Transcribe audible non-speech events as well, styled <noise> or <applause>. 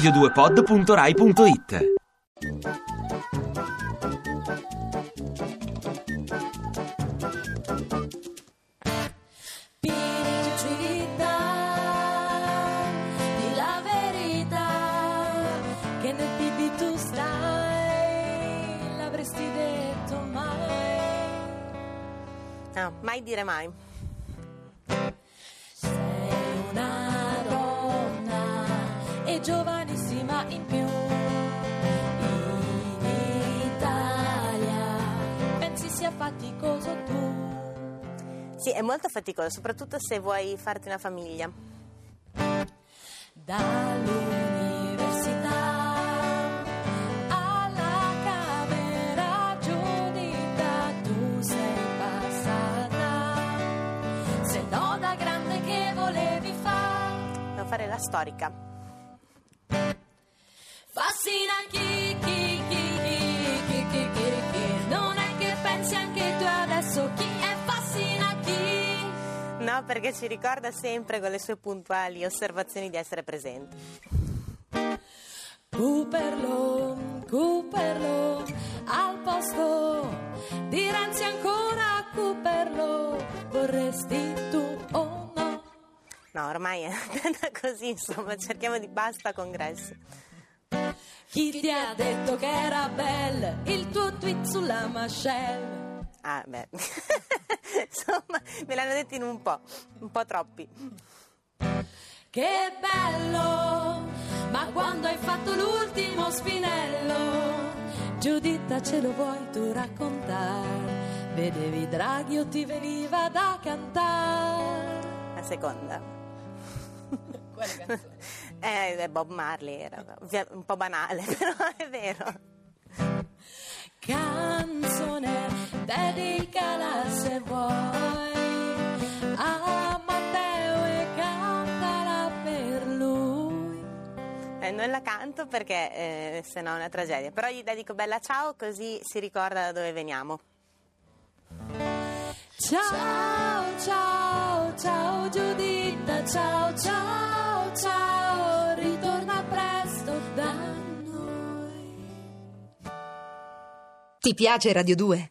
radio2pod.rai.it No, mai dire mai. Sei una giovanissima in più. In Italia pensi sia faticoso tu. Sì, è molto faticoso, soprattutto se vuoi farti una famiglia. Dall'università alla camera giudicata tu sei passata. Se no da grande che volevi fare. Devo fare la storica. No, perché ci ricorda sempre con le sue puntuali osservazioni di essere presente. Cooperlo, Cooperlo, al posto di Renzi ancora Cooperlo, vorresti tu o no? No, ormai è andata <laughs> così, insomma, cerchiamo di basta congresso. Chi ti ha detto che era bel il tuo tweet sulla mascella? Ah, beh. <laughs> insomma, me l'hanno detto in un po', un po' troppi. Che bello, ma quando hai fatto l'ultimo spinello, Giuditta ce lo vuoi tu raccontare? Vedevi Draghi o ti veniva da cantare? La seconda. <laughs> Quale canzone? Eh, è Bob Marley era un po' banale, <laughs> però è vero. Canzone, dedicala se vuoi a Matteo e cantala per lui. Eh, non la canto perché eh, se no è una tragedia, però gli dedico bella ciao così si ricorda da dove veniamo. Ciao, ciao, ciao Giuditta, ciao, ciao, ciao, ritorna presto da noi. Ti piace Radio 2?